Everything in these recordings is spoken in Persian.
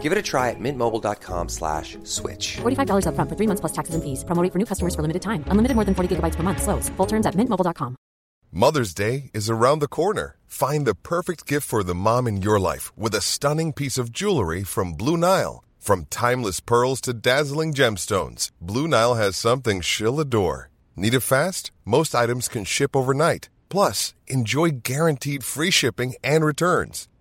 Give it a try at mintmobile.com slash switch. $45 upfront for three months plus taxes and fees. Promo rate for new customers for limited time. Unlimited more than 40 gigabytes per month. Slows. Full terms at mintmobile.com. Mother's Day is around the corner. Find the perfect gift for the mom in your life with a stunning piece of jewelry from Blue Nile. From timeless pearls to dazzling gemstones, Blue Nile has something she'll adore. Need it fast? Most items can ship overnight. Plus, enjoy guaranteed free shipping and returns.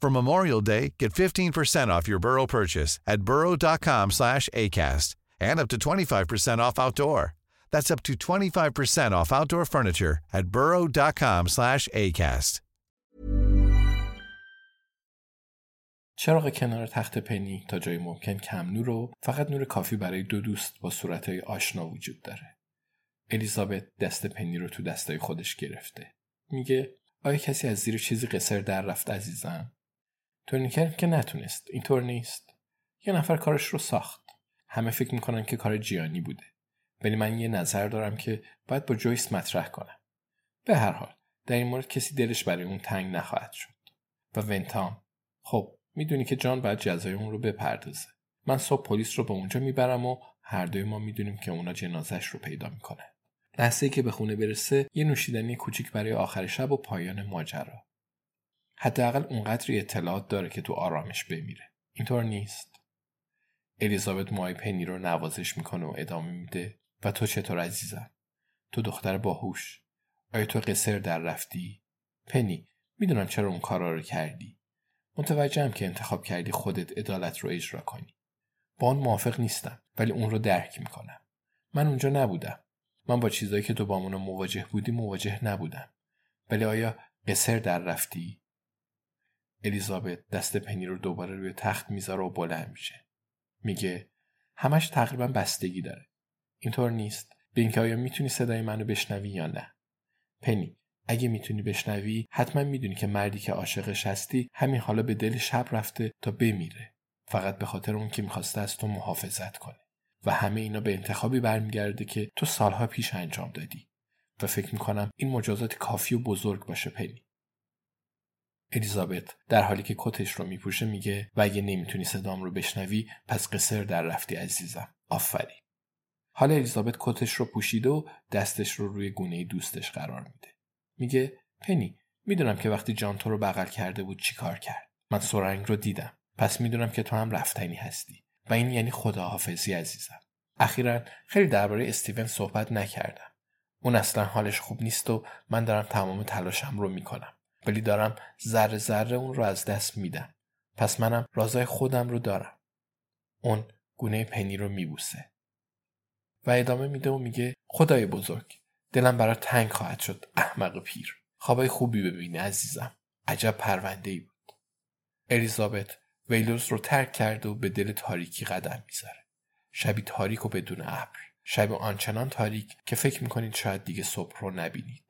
For Memorial Day, get 15% off your Burrow purchase at burrow.com slash ACAST and up to 25% off outdoor. That's up to 25% off outdoor furniture at burrow.com slash ACAST. چراغ کنار تخت پنی تا جای ممکن کم نور و فقط نور کافی برای دو دوست با صورتهای آشنا وجود داره. الیزابت دست پنی رو تو دستای خودش گرفته. میگه آیا کسی از زیر چیزی قصر در رفت عزیزم؟ تورنیکر که نتونست. اینطور نیست. یه نفر کارش رو ساخت. همه فکر می‌کنن که کار جیانی بوده. ولی من یه نظر دارم که باید با جویس مطرح کنم. به هر حال در این مورد کسی دلش برای اون تنگ نخواهد شد. و ونتام خب می‌دونی که جان باید جزای اون رو بپردازه. من صبح پلیس رو به اونجا می‌برم و هر دوی ما می‌دونیم که اونا جنازش رو پیدا می‌کنن. لحظه که به خونه برسه یه نوشیدنی کوچیک برای آخر شب و پایان ماجرا. حداقل اونقدری اطلاعات داره که تو آرامش بمیره. اینطور نیست. الیزابت مای پنی رو نوازش می‌کنه و ادامه میده و تو چطور عزیزم؟ تو دختر باهوش. آیا تو قصر در رفتی؟ پنی می‌دونم چرا اون کارا رو کردی. متوجهم که انتخاب کردی خودت عدالت رو اجرا کنی. با اون موافق نیستم ولی اون رو درک می‌کنم. من اونجا نبودم. من با چیزایی که تو با مواجه بودی مواجه نبودم. ولی آیا قصر در رفتی؟ الیزابت دست پنی رو دوباره روی تخت می‌ذاره و بلند میشه. میگه همش تقریبا بستگی داره. اینطور نیست. به اینکه آیا می‌تونی صدای منو بشنوی یا نه. پنی اگه می‌تونی بشنوی حتما می‌دونی که مردی که عاشقش هستی همین حالا به دل شب رفته تا بمیره. فقط به خاطر اون که می‌خواسته از تو محافظت کنه. و همه اینا به انتخابی برمیگرده که تو سالها پیش انجام دادی و فکر می‌کنم این مجازات کافی و بزرگ باشه پنی الیزابت در حالی که کتش رو میپوشه میگه و اگه نمی‌تونی صدام رو بشنوی پس قصر در رفتی عزیزم. آفرین. حالا الیزابت کتش رو پوشیده و دستش رو روی گونه دوستش قرار میده. میگه پنی می‌دونم که وقتی جان تو رو بغل کرده بود چی کار کرد. من سرنگ رو دیدم. پس می‌دونم که تو هم رفتنی هستی. و این یعنی خداحافظی عزیزم. اخیرا خیلی درباره استیون صحبت نکردم. اون اصلا حالش خوب نیست و من دارم تمام تلاشم رو می‌کنم. ولی دارم ذره ذره اون رو از دست میدم. پس منم رازای خودم رو دارم. اون گونه پنی رو میبوسه. و ادامه میده و میگه خدای بزرگ دلم برای تنگ خواهد شد احمق پیر. خوابای خوبی ببینی عزیزم. عجب پرونده ای بود. الیزابت ویلوز رو ترک کرده و به دل تاریکی قدم می‌ذاره شبی تاریک و بدون ابر. شب آنچنان تاریک که فکر می‌کنید شاید دیگه صبح رو نبینید.